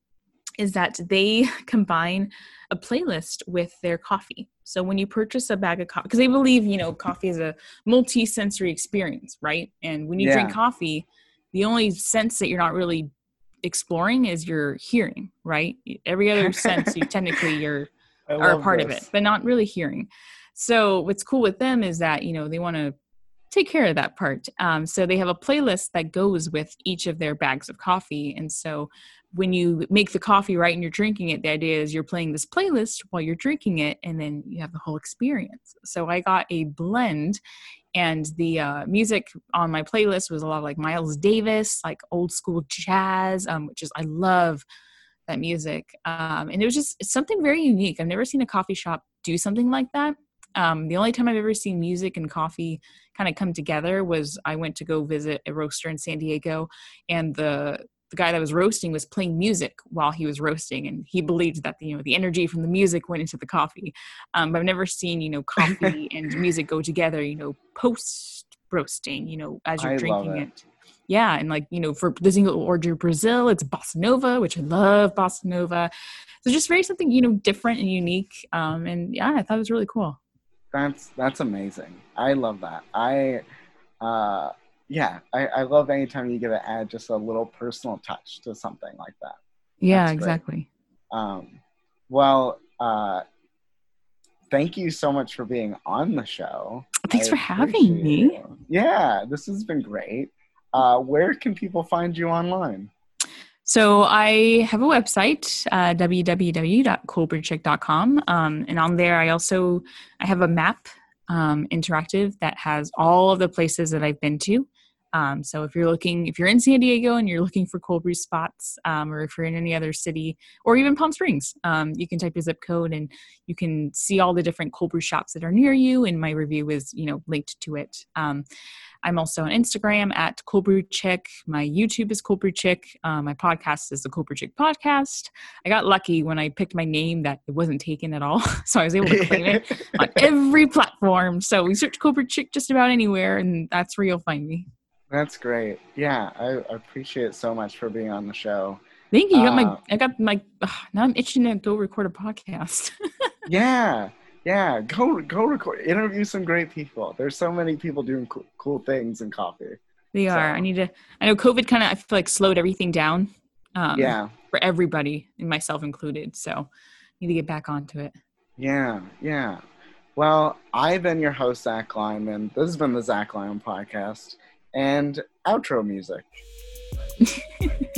is that they combine a playlist with their coffee. So when you purchase a bag of coffee, because they believe, you know, coffee is a multi-sensory experience, right? And when you yeah. drink coffee, the only sense that you're not really exploring is your hearing, right? Every other sense, you technically you're are a part this. of it, but not really hearing. So what's cool with them is that you know they want to take care of that part. Um, so they have a playlist that goes with each of their bags of coffee, and so when you make the coffee right and you're drinking it, the idea is you're playing this playlist while you're drinking it, and then you have the whole experience. So I got a blend, and the uh, music on my playlist was a lot of like Miles Davis, like old school jazz, um, which is I love that music, um, and it was just something very unique. I've never seen a coffee shop do something like that. Um, the only time I've ever seen music and coffee kind of come together was I went to go visit a roaster in San Diego, and the the guy that was roasting was playing music while he was roasting and he believed that you know the energy from the music went into the coffee um, but i've never seen you know coffee and music go together you know post roasting you know as you're I drinking it. it. Yeah and like you know for the single order brazil it's bossa nova which i love bossa nova so just very something you know different and unique um, and yeah i thought it was really cool that's that's amazing i love that i uh yeah, I, I love anytime you get to add just a little personal touch to something like that. Yeah, exactly. Um, well, uh, thank you so much for being on the show. Thanks I for having me. You. Yeah, this has been great. Uh, where can people find you online? So I have a website, uh, um, and on there I also I have a map um, interactive that has all of the places that I've been to Um, so if you're looking, if you're in San Diego and you're looking for cold brew spots, um, or if you're in any other city or even Palm Springs, um, you can type your zip code and you can see all the different cold brew shops that are near you. And my review is, you know, linked to it. Um, I'm also on Instagram at Cold Brew Chick. My YouTube is Cold Brew Chick. Uh, my podcast is the Cold Brew Chick Podcast. I got lucky when I picked my name that it wasn't taken at all, so I was able to claim it on every platform. So we search Cold Brew Chick just about anywhere, and that's where you'll find me. That's great. Yeah, I, appreciate it so much for being on the show. Thank you. you got my, uh, I got my. Uh, now I'm itching to go record a podcast. yeah, yeah. Go go record. Interview some great people. There's so many people doing cool, cool things in coffee. They so. are. I need to. I know COVID kind of. I feel like slowed everything down. Um, yeah. For everybody, and myself included. So, need to get back onto it. Yeah. Yeah. Well, I've been your host, Zach Lyman. This has been the Zach Lyman podcast and outro music.